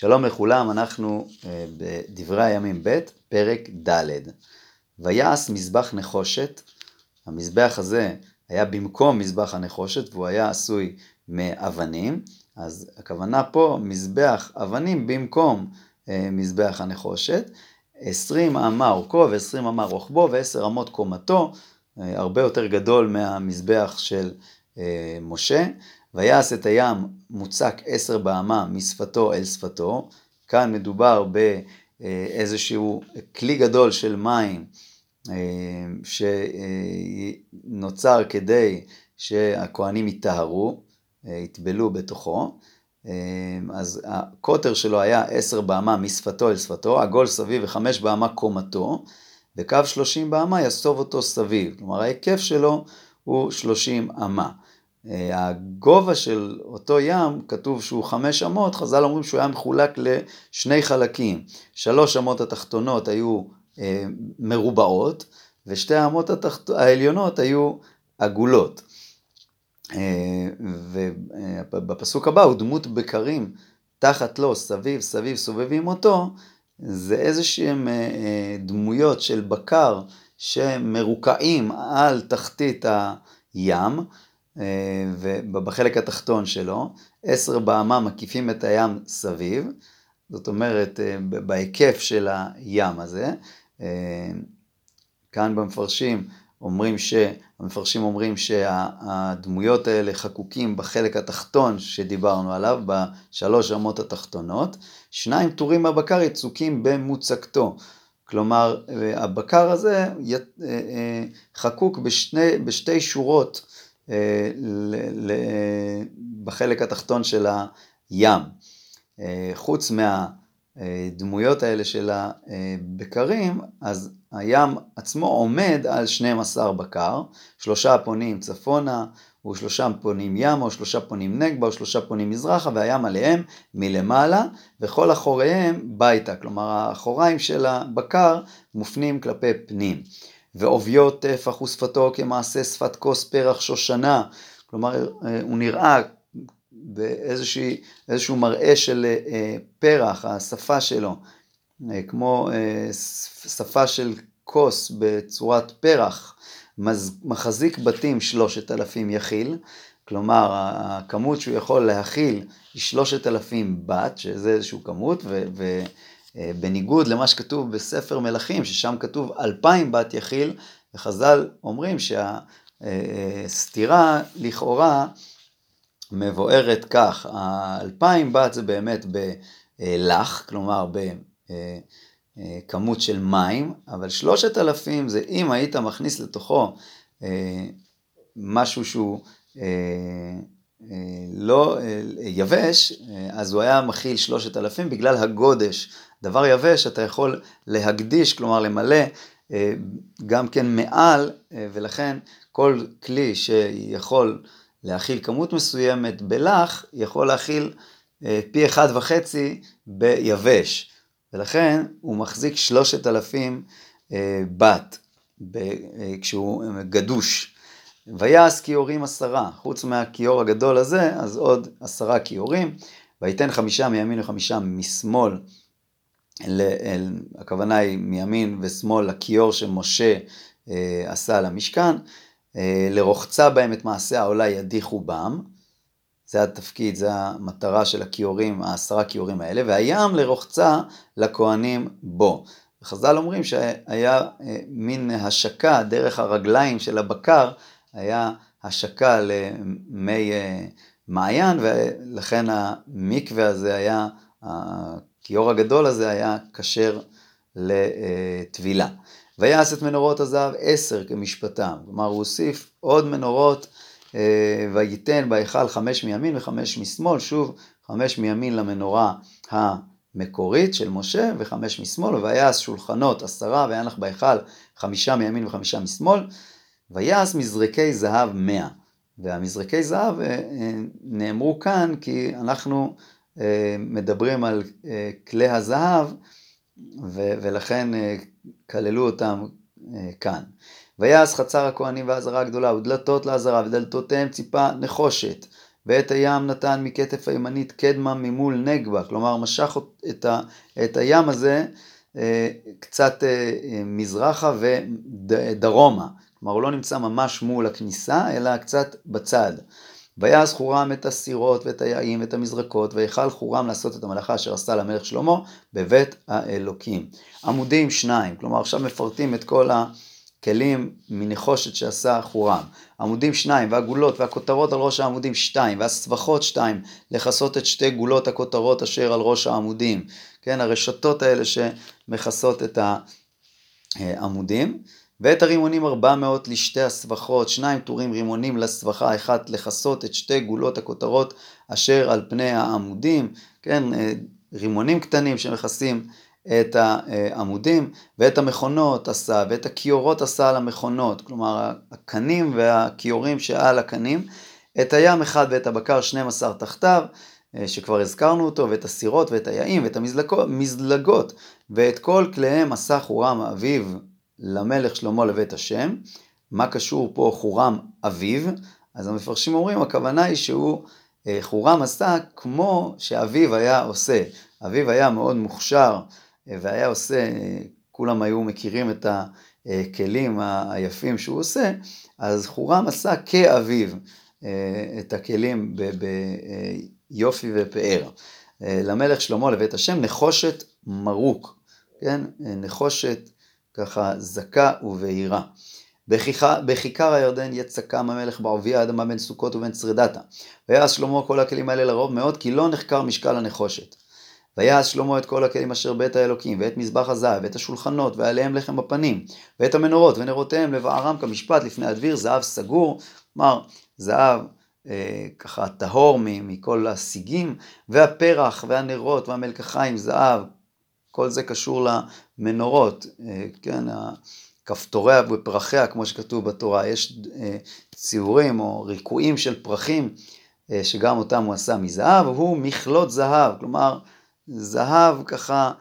שלום לכולם, אנחנו אה, בדברי הימים ב', פרק ד'. ויעש מזבח נחושת, המזבח הזה היה במקום מזבח הנחושת והוא היה עשוי מאבנים, אז הכוונה פה מזבח אבנים במקום אה, מזבח הנחושת, 20 אמה אורכו ו-20 אמה רוחבו ו-10 אמות קומתו, אה, הרבה יותר גדול מהמזבח של משה. ויעש את הים מוצק עשר באמה משפתו אל שפתו, כאן מדובר באיזשהו כלי גדול של מים אה, שנוצר כדי שהכוהנים יטהרו, אה, יטבלו בתוכו, אה, אז הקוטר שלו היה עשר באמה משפתו אל שפתו, עגול סביב וחמש באמה קומתו, וקו שלושים באמה יסוב אותו סביב, כלומר ההיקף שלו הוא שלושים אמה. הגובה של אותו ים, כתוב שהוא חמש אמות, חז"ל אומרים שהוא היה מחולק לשני חלקים. שלוש אמות התחתונות היו אה, מרובעות, ושתי האמות התחת... העליונות היו עגולות. אה, ובפסוק הבא הוא דמות בקרים תחת לו, סביב סביב סובבים אותו, זה איזה שהם אה, דמויות של בקר שמרוקעים על תחתית הים, אה, ובחלק התחתון שלו, עשר באמה מקיפים את הים סביב, זאת אומרת אה, בהיקף של הים הזה. אה, כאן במפרשים אומרים ש... המפרשים אומרים שהדמויות האלה חקוקים בחלק התחתון שדיברנו עליו, בשלוש אמות התחתונות. שניים טורים מהבקר יצוקים במוצקתו. כלומר, הבקר הזה חקוק בשני, בשתי שורות אה, בחלק התחתון של הים. אה, חוץ מהדמויות האלה של הבקרים, אז הים עצמו עומד על 12 בקר, שלושה פונים צפונה, ושלושה פונים ימה, ושלושה פונים נגבה, ושלושה פונים מזרחה, והים עליהם מלמעלה, וכל אחוריהם ביתה. כלומר, האחוריים של הבקר מופנים כלפי פנים. ועוביו טפח ושפתו כמעשה שפת כוס פרח שושנה, כלומר הוא נראה באיזשהו מראה של אה, פרח, השפה שלו, אה, כמו אה, שפה של כוס בצורת פרח, מחזיק בתים שלושת אלפים יכיל, כלומר הכמות שהוא יכול להכיל היא שלושת אלפים בת, שזה איזושהי כמות, ו... אה, בניגוד למה שכתוב בספר מלכים, ששם כתוב אלפיים בת יחיל, וחז"ל אומרים שהסתירה לכאורה מבוארת כך, האלפיים בת זה באמת בלח, כלומר בכמות של מים, אבל שלושת אלפים זה אם היית מכניס לתוכו אה, משהו שהוא אה, לא יבש, אז הוא היה מכיל שלושת אלפים בגלל הגודש דבר יבש אתה יכול להקדיש, כלומר למלא אה, גם כן מעל, אה, ולכן כל כלי שיכול להכיל כמות מסוימת בלח, יכול להכיל אה, פי אחד וחצי ביבש. ולכן הוא מחזיק שלושת אלפים בת כשהוא גדוש. ויעש כיורים עשרה, חוץ מהכיור הגדול הזה, אז עוד עשרה כיורים. ויתן חמישה מימין וחמישה משמאל הכוונה היא מימין ושמאל לכיור שמשה אה, עשה למשכן, אה, לרוחצה בהם את מעשה העולה ידיחו בם, זה התפקיד, זה המטרה של הכיורים, העשרה כיורים האלה, והים לרוחצה לכהנים בו. חז"ל אומרים שהיה אה, מין השקה דרך הרגליים של הבקר, היה השקה למי מעיין, ולכן המקווה הזה היה הכיור הגדול הזה היה כשר לטבילה. ויעש את מנורות הזהב עשר כמשפטם, כלומר הוא הוסיף עוד מנורות אה, וייתן בהיכל חמש מימין וחמש משמאל, שוב חמש מימין למנורה המקורית של משה וחמש משמאל, ויעש שולחנות עשרה וינח בהיכל חמישה מימין וחמישה משמאל, ויעש מזרקי זהב מאה. והמזרקי זהב אה, אה, נאמרו כאן כי אנחנו מדברים על אה, כלי הזהב, ולכן אה, כללו אותם כאן. ויעש חצר הכהנים והעזרה הגדולה, ודלתות לעזרה, ודלתותיהם ציפה נחושת, ואת הים נתן מכתף הימנית קדמה ממול נגבה, כלומר משך את, ה, את הים הזה אה, קצת אה, מזרחה ודרומה, כלומר הוא לא נמצא ממש מול הכניסה אלא קצת בצד. ויעש חורם את הסירות ואת היעים ואת המזרקות, ויכל חורם לעשות את המלאכה אשר עשה למלך שלמה בבית האלוקים. עמודים שניים, כלומר עכשיו מפרטים את כל הכלים מנחושת שעשה חורם. עמודים שניים, והגולות והכותרות על ראש העמודים שתיים, והסבכות שתיים, לכסות את שתי גולות הכותרות אשר על ראש העמודים. כן, הרשתות האלה שמכסות את העמודים. ואת הרימונים ארבע מאות לשתי הסבכות, שניים טורים רימונים לסבכה אחת לכסות את שתי גולות הכותרות אשר על פני העמודים, כן, אה, רימונים קטנים שמכסים את העמודים, ואת המכונות עשה, ואת הכיורות עשה על המכונות, כלומר הקנים והכיורים שעל הקנים, את הים אחד ואת הבקר 12 תחתיו, אה, שכבר הזכרנו אותו, ואת הסירות ואת היעים ואת המזלגות, ואת כל כליהם עשה חורם אביו למלך שלמה לבית השם. מה קשור פה חורם אביו? אז המפרשים אומרים, הכוונה היא שהוא, אה, חורם עשה כמו שאביו היה עושה. אביו היה מאוד מוכשר אה, והיה עושה, אה, כולם היו מכירים את הכלים היפים שהוא עושה, אז חורם עשה כאביו את הכלים ביופי ופאר. למלך שלמה לבית השם נחושת מרוק, כן? נחושת ככה זכה ובהירה. בכיכר הירדן יצקם המלך בעובי האדמה בין סוכות ובין צרדתה. ויעש שלמה כל הכלים האלה לרוב מאוד, כי לא נחקר משקל הנחושת. ויעש שלמה את כל הכלים אשר בית האלוקים, ואת מזבח הזהב, ואת השולחנות, ועליהם לחם בפנים, ואת המנורות, ונרותיהם לבערם כמשפט לפני הדביר, זהב סגור, כלומר, זהב אה, ככה טהור מכל הסיגים, והפרח, והנרות, והמלקחיים, זהב, כל זה קשור למנורות, אה, כן, כפתוריה ופרחיה, כמו שכתוב בתורה, יש אה, ציורים או ריקועים של פרחים אה, שגם אותם הוא עשה מזהב, הוא מכלות זהב, כלומר זהב ככה,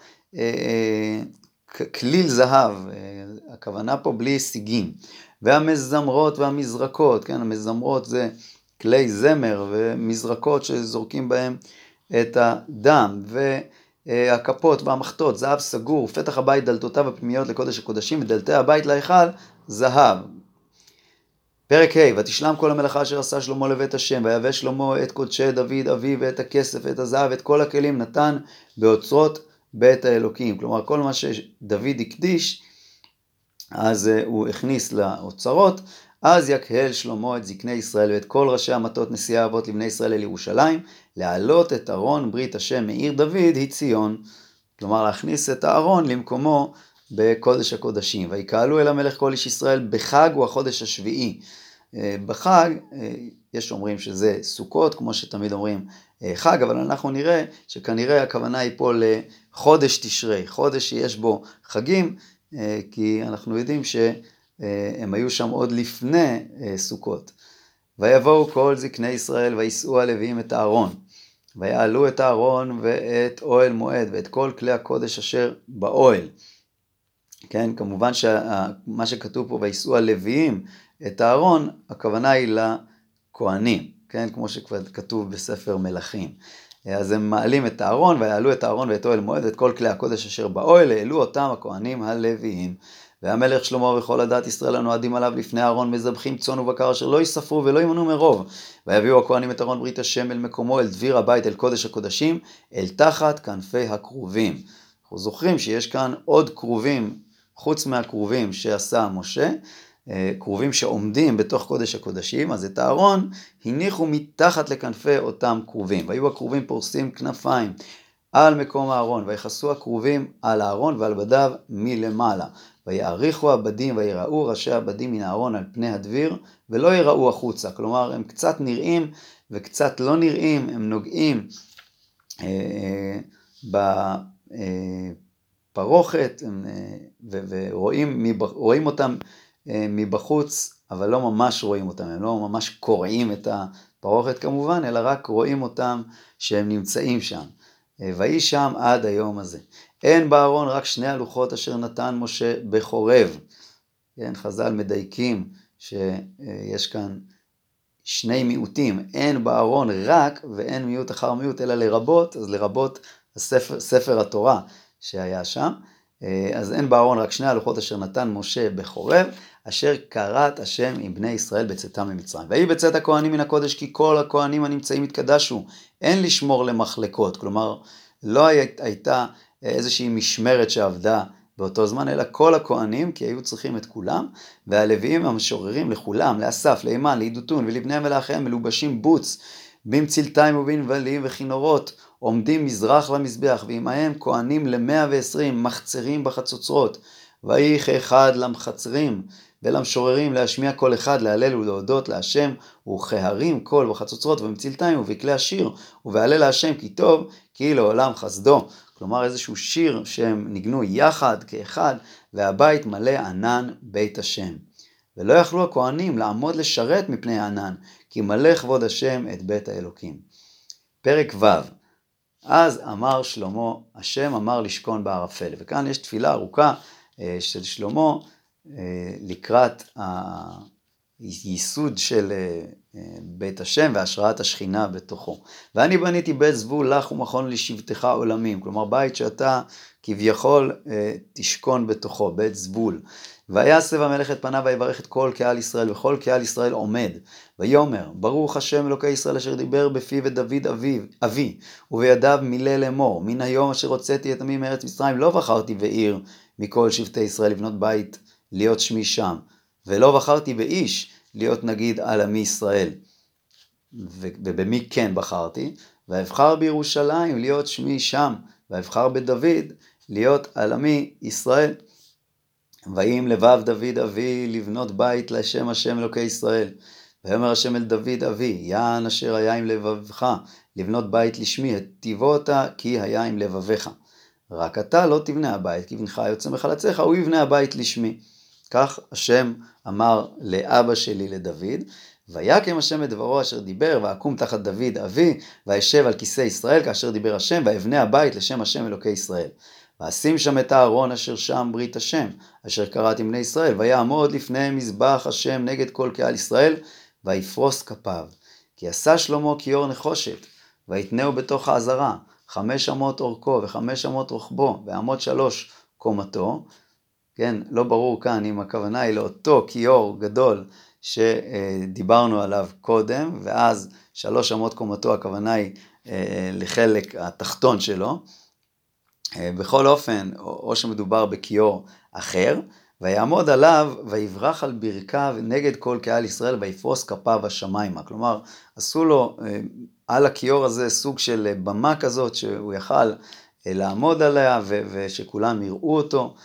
כליל זהב, הכוונה פה בלי הישגים. והמזמרות והמזרקות, כן, המזמרות זה כלי זמר ומזרקות שזורקים בהם את הדם, ו... אה, הכפות והמחטות, זהב סגור, פתח הבית דלתותיו הפנימיות לקודש הקודשים, ודלתי הבית להיכל, זהב. פרק ה' ותשלם כל המלאכה אשר עשה שלמה לבית השם, ויבא שלמה את קודשי דוד אביו ואת הכסף ואת הזהב ואת כל הכלים נתן באוצרות בית האלוקים. כלומר כל מה שדוד הקדיש, אז אה, הוא הכניס לאוצרות, אז יקהל שלמה את זקני ישראל ואת כל ראשי המטות נשיאי האבות לבני ישראל אל ירושלים, להעלות את ארון ברית השם מעיר דוד היא ציון. כלומר להכניס את הארון למקומו בקודש הקודשים. ויקהלו אל המלך כל איש ישראל בחג הוא החודש השביעי. אה, בחג, אה, יש אומרים שזה סוכות, כמו שתמיד אומרים אה, חג, אבל אנחנו נראה שכנראה הכוונה היא פה לחודש תשרי, חודש שיש בו חגים, כי אנחנו יודעים שהם היו שם עוד לפני סוכות. ויבואו כל זקני ישראל ויישאו הלוויים את הארון. ויעלו את הארון ואת אוהל מועד ואת כל כלי הקודש אשר באוהל. כן, כמובן שמה שכתוב פה ויישאו הלוויים את הארון, הכוונה היא לכהנים, כן, כמו שכבר כתוב בספר מלכים. אז הם מעלים את הארון, ויעלו את הארון ואת אוהל מועד ואת כל כלי הקודש אשר באוהל, העלו אותם הכהנים הלוויים. והמלך שלמה וכל הדת ישראל הנועדים עליו לפני אהרון מזבחים צאן ובקר אשר לא יספרו ולא ימנו מרוב. ויביאו הכהנים את ארון ברית השם אל מקומו אל דביר הבית אל קודש הקודשים אל תחת כנפי הכרובים. אנחנו זוכרים שיש כאן עוד כרובים חוץ מהכרובים שעשה משה, אה, כרובים שעומדים בתוך קודש הקודשים, אז את הארון הניחו מתחת לכנפי אותם כרובים. והיו הכרובים פורסים כנפיים על מקום הארון, ויכסו הכרובים על הארון ועל בדיו מלמעלה. ויעריכו הבדים ויראו ראשי הבדים מן הארון על פני הדביר, ולא יראו החוצה. כלומר, הם קצת נראים וקצת לא נראים, הם נוגעים אה, בפרוכת, אה, ורואים מבח, אותם אה, מבחוץ, אבל לא ממש רואים אותם, הם לא ממש קורעים את הפרוכת כמובן, אלא רק רואים אותם שהם נמצאים שם. אה, ויהי שם עד היום הזה. אין בארון רק שני הלוחות אשר נתן משה בחורב. כן, חז"ל מדייקים שיש כאן שני מיעוטים, אין בארון רק ואין מיעוט אחר מיעוט, אלא לרבות, אז לרבות הספר, ספר התורה שהיה שם. אה, אז אין בארון רק שני הלוחות אשר נתן משה בחורב, אשר כרת השם עם בני ישראל בצאתם ממצרים. ויהי בצאת הכהנים מן הקודש כי כל הכהנים הנמצאים התקדשו, אין לשמור למחלקות, כלומר לא הייתה איזושהי משמרת שעבדה באותו זמן, אלא כל הכהנים, כי היו צריכים את כולם, והלוויים המשוררים לכולם, לאסף, לאימן, לעידותון ולבניהם ולאחיהם, מלובשים בוץ, במצלתיים ובנבלים וכינורות, עומדים מזרח למזבח, ועמהם כהנים למאה ועשרים, מחצרים בחצוצרות. ויהי כאחד למחצרים ולמשוררים להשמיע כל אחד להלל ולהודות להשם, וכהרים קול בחצוצרות ובמצלתיים ובכלי השיר, ובהלל להשם כי טוב, כי לעולם חסדו. כלומר איזשהו שיר שהם ניגנו יחד כאחד, והבית מלא ענן בית השם. ולא יכלו הכהנים לעמוד לשרת מפני הענן, כי מלא כבוד השם את בית האלוקים. פרק ו' אז אמר שלמה, השם אמר לשכון בערפל. וכאן יש תפילה ארוכה אה, של שלמה לקראת הייסוד של אה, בית השם והשראת השכינה בתוכו. ואני בניתי בית זבול לך ומכון לשבטך עולמים, כלומר בית שאתה כביכול תשכון בתוכו, בית זבול. ויסב המלך את פניו ויברך את כל קהל ישראל, וכל קהל ישראל עומד. ויאמר, ברוך השם אלוקי ישראל אשר דיבר בפיו את דוד אביו, אבי, ובידיו מילא לאמור, מן היום אשר הוצאתי את עמי מארץ מצרים, לא בחרתי בעיר מכל שבטי ישראל לבנות בית, להיות שמי שם, ולא בחרתי באיש להיות נגיד על עמי ישראל. ובמי כן בחרתי? ואבחר בירושלים להיות שמי שם, ואבחר בדוד להיות על עמי ישראל. ויהי לבב דוד אבי לבנות בית לשם השם אלוקי ישראל. ויאמר השם אל דוד אבי, יען אשר היה עם לבבך, לבנות בית לשמי, הטיבו אותה כי היה עם לבביך. רק אתה לא תבנה הבית, כי בנך יוצא מחלציך, הוא יבנה הבית לשמי. כך השם אמר לאבא שלי לדוד, ויקם השם את דברו אשר דיבר, ואקום תחת דוד אבי, ואשב על כיסא ישראל כאשר דיבר השם, ואבנה הבית לשם השם אלוקי ישראל. ואשים שם את הארון אשר שם ברית השם, אשר קראתי בני ישראל, ויעמוד לפני מזבח השם נגד כל קהל ישראל, ויפרוס כפיו. כי עשה שלמה כיור נחושת, ויתנהו בתוך העזרה, חמש אמות אורכו וחמש אמות רוחבו, ואמות שלוש קומתו. כן, לא ברור כאן אם הכוונה היא לאותו כיור גדול שדיברנו עליו קודם, ואז שלוש אמות קומתו הכוונה היא אה, לחלק התחתון שלו. אה, בכל אופן, או שמדובר בכיור אחר, ויעמוד עליו ויברח על ברכיו נגד כל קהל ישראל ויפרוס כפיו השמיימה. כלומר, עשו לו אה, על הכיור הזה סוג של במה כזאת שהוא יכל לעמוד עליה ושכולם יראו אותו.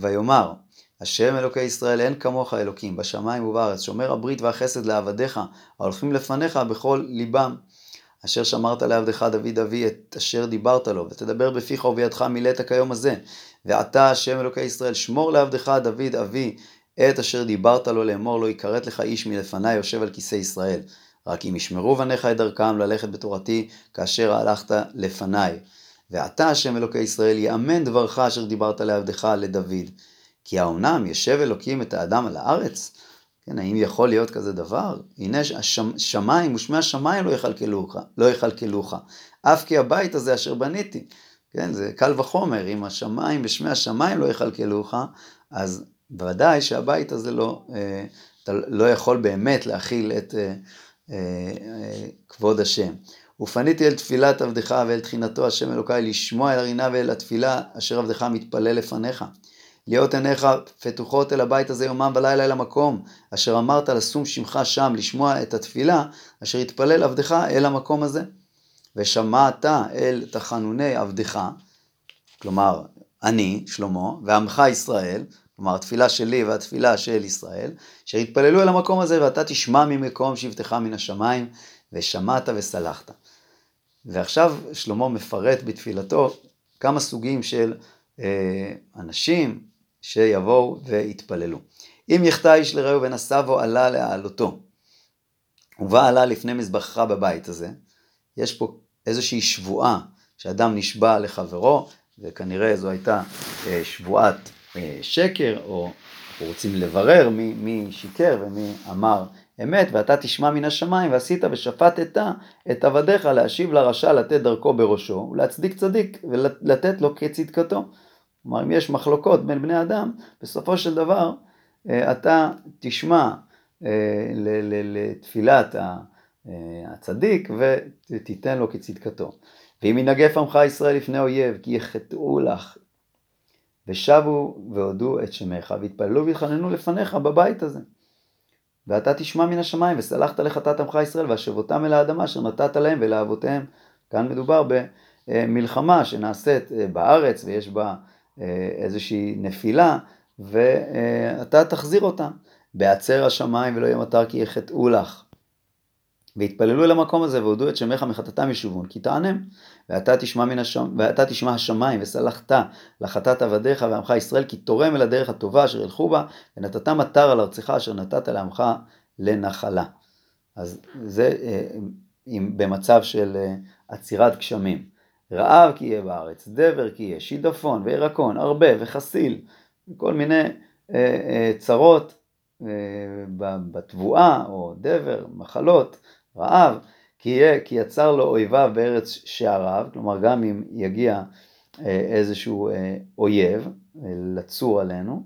ויאמר, השם אלוקי ישראל אין כמוך אלוקים בשמיים ובארץ, שומר הברית והחסד לעבדיך, ההולכים לפניך בכל ליבם. אשר שמרת לעבדך דוד אבי את אשר דיברת לו, ותדבר בפיך ובידך מילאת כיום הזה. ועתה השם אלוקי ישראל שמור לעבדך דוד אבי את אשר דיברת לו לאמור לא יכרת לך איש מלפני יושב על כיסא ישראל. רק אם ישמרו בניך את דרכם ללכת בתורתי כאשר הלכת לפניי. ועתה השם אלוקי ישראל יאמן דברך אשר דיברת לעבדך לדוד. כי האומנם ישב אלוקים את האדם על הארץ? כן, האם יכול להיות כזה דבר? הנה השמיים ושמי השמיים לא יכלכלוך, לא יכלכלוך, אף כי הבית הזה אשר בניתי. כן, זה קל וחומר, אם השמיים ושמי השמיים לא יכלכלוך, אז בוודאי שהבית הזה לא, אה, אתה לא יכול באמת להכיל את אה, אה, כבוד השם. ופניתי אל תפילת עבדך ואל תחינתו השם אלוקיי לשמוע אל הרינה ואל התפילה אשר עבדך מתפלל לפניך. להיות עיניך פתוחות אל הבית הזה יומם ולילה אל המקום, אשר אמרת לשום שמך שם לשמוע את התפילה, אשר יתפלל עבדך אל המקום הזה. ושמעת אל תחנוני עבדך, כלומר, אני, שלמה, ועמך ישראל, כלומר, התפילה שלי והתפילה של ישראל, אשר יתפללו אל המקום הזה, ואתה תשמע ממקום שבטך מן השמיים, ושמעת וסלחת. ועכשיו שלמה מפרט בתפילתו כמה סוגים של אה, אנשים, שיבואו ויתפללו. אם יחטא איש לרעהו ונשא עלה להעלותו, ובא עלה לפני מזבחך בבית הזה, יש פה איזושהי שבועה שאדם נשבע לחברו, וכנראה זו הייתה אה, שבועת אה, שקר, או אנחנו רוצים לברר מי, מי שיקר ומי אמר אמת, ואתה תשמע מן השמיים, ועשית ושפטת את עבדיך להשיב לרשע לתת דרכו בראשו, ולהצדיק צדיק, ולתת לו כצדקתו. כלומר, אם יש מחלוקות בין בני אדם, בסופו של דבר אה, אתה תשמע אה, לתפילת הצדיק ותיתן לו כצדקתו. ואם ינגף עמך ישראל לפני אויב, כי יחטאו לך, ושבו והודו את שמך, והתפללו והתחננו לפניך בבית הזה. ואתה תשמע מן השמיים, וסלחת לחטאת עמך ישראל, והשבותם אל האדמה אשר נתת להם ולאבותיהם. כאן מדובר במלחמה שנעשית בארץ, ויש בה אה, איזושהי נפילה, ואתה תחזיר אותם. בעצר השמיים ולא יהיה מטר כי יחטאו לך. והתפללו אל המקום הזה והודו את שמך מחטאתם ישובון כי תענם. ואתה תשמע, מן השם, ואתה תשמע השמיים וסלחת לחטאת עבדיך ועמך ישראל כי תורם אל הדרך הטובה אשר ילכו בה ונתת מטר על ארצך אשר נתת לעמך לנחלה. אז זה אה, במצב של אה, עצירת גשמים. רעב כי יהיה בארץ, דבר כי יהיה, שידפון וירקון, הרבה וחסיל, כל מיני אה, צרות בתבואה או דבר, מחלות, רעב, כי, יהיה, כי יצר לו אויביו בארץ שעריו, כלומר גם אם יגיע אה, איזשהו אה, אויב אה, לצור עלינו,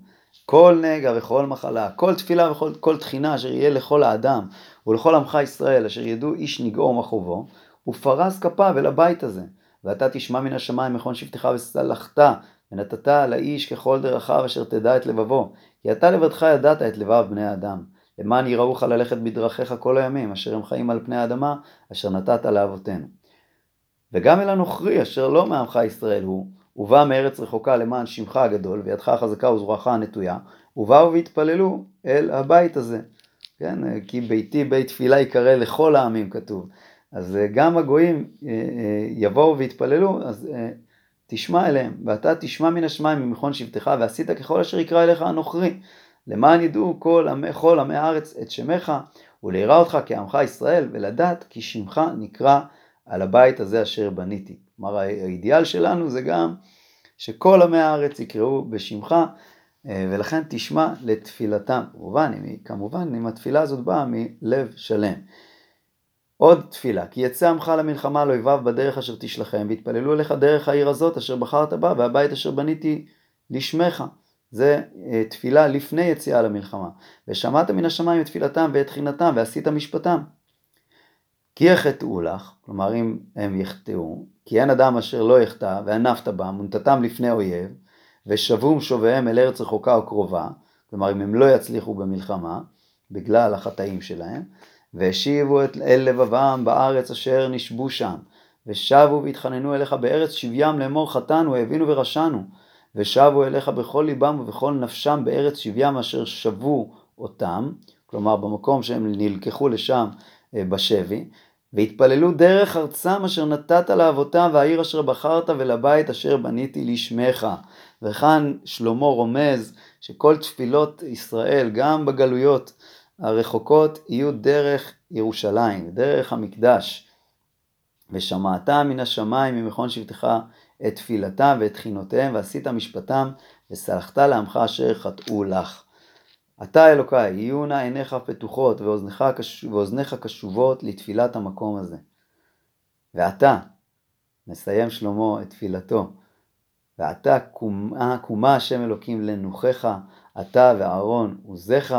כל נגע וכל מחלה, כל תפילה וכל כל תחינה אשר יהיה לכל האדם ולכל עמך ישראל אשר ידעו איש נגעו ומחובו, הוא פרס כפיו אל הבית הזה. ואתה תשמע מן השמיים מכון שבטך וסלחת ונתת לאיש ככל דרכיו אשר תדע את לבבו, כי אתה לבדך ידעת את לבב בני האדם. למען יראוך ללכת בדרכיך כל הימים, אשר הם חיים על פני האדמה, אשר נתת לאבותינו. וגם אל הנוכרי, אשר לא מעמך ישראל הוא, ובא מארץ רחוקה למען שמך הגדול, וידך החזקה וזרועך הנטויה, ובאו והתפללו אל הבית הזה. כן, כי ביתי בית תפילה יקרא לכל העמים כתוב. אז אה, גם הגויים אה, אה, יבואו ויתפללו, אז תשמע אליהם, ואתה תשמע מן השמיים ממכון שבטך, ועשית ככל אשר יקרא אליך הנוכרי. למען ידעו כל עמי, כל עמי הארץ את שמך, ולירא אותך כעמך ישראל, ולדעת כי שמך נקרא על הבית הזה אשר בניתי. כלומר האידיאל שלנו זה גם שכל עמי הארץ יקראו בשמך, אה, ולכן תשמע לתפילתם. כמובן, כמובן אם התפילה הזאת באה מלב שלם. עוד תפילה, כי יצא עמך למלחמה על אויביו בדרך אשר תשלחם, והתפללו אליך דרך העיר הזאת אשר בחרת בה, והבית אשר בניתי לשמך. זה אה, תפילה לפני יציאה למלחמה. ושמעת מן השמיים את תפילתם ואת תחינתם ועשית משפטם. כי יחטאו לך, כלומר אם הם יחטאו, כי אין אדם אשר לא יחטא וענפת בם ונתתם לפני אויב, ושבום שוביהם אל ארץ רחוקה או קרובה, כלומר אם הם לא יצליחו במלחמה, בגלל החטאים שלהם, והשיבו אל לבבם בארץ אשר נשבו שם, ושבו והתחננו אליך בארץ שביים לאמור חטאנו, הבינו ורשענו, ושבו אליך בכל ליבם ובכל נפשם בארץ שבים אשר שבו אותם, כלומר במקום שהם נלקחו לשם אה, בשבי, והתפללו דרך ארצם אשר נתת לאבותם והעיר אשר בחרת ולבית אשר בניתי לשמך. וכאן שלמה רומז שכל תפילות ישראל, גם בגלויות הרחוקות, יהיו דרך ירושלים, דרך המקדש. ושמעת מן השמיים ממכון שבטך את תפילתם ואת תחינותיהם, ועשית משפטם, וסלחת לעמך אשר חטאו לך. אתה אלוקיי, יהיו נא עיניך פתוחות ואוזניך, ואוזניך קשובות לתפילת המקום הזה. ועתה, מסיים שלמה את תפילתו, ועתה קומה, קומה השם אלוקים לנוחך, אתה ואהרון עוזיך,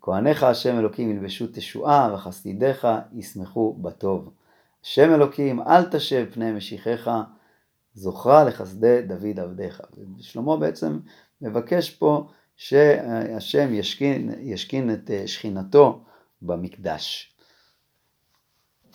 כהניך השם אלוקים ילבשו תשועה, וחסידיך ישמחו בטוב. השם אלוקים אל תשב פני משיחך, זוכרה לחסדי דוד עבדיך. ושלמה בעצם מבקש פה שהשם ישכין, ישכין את אה, שכינתו במקדש.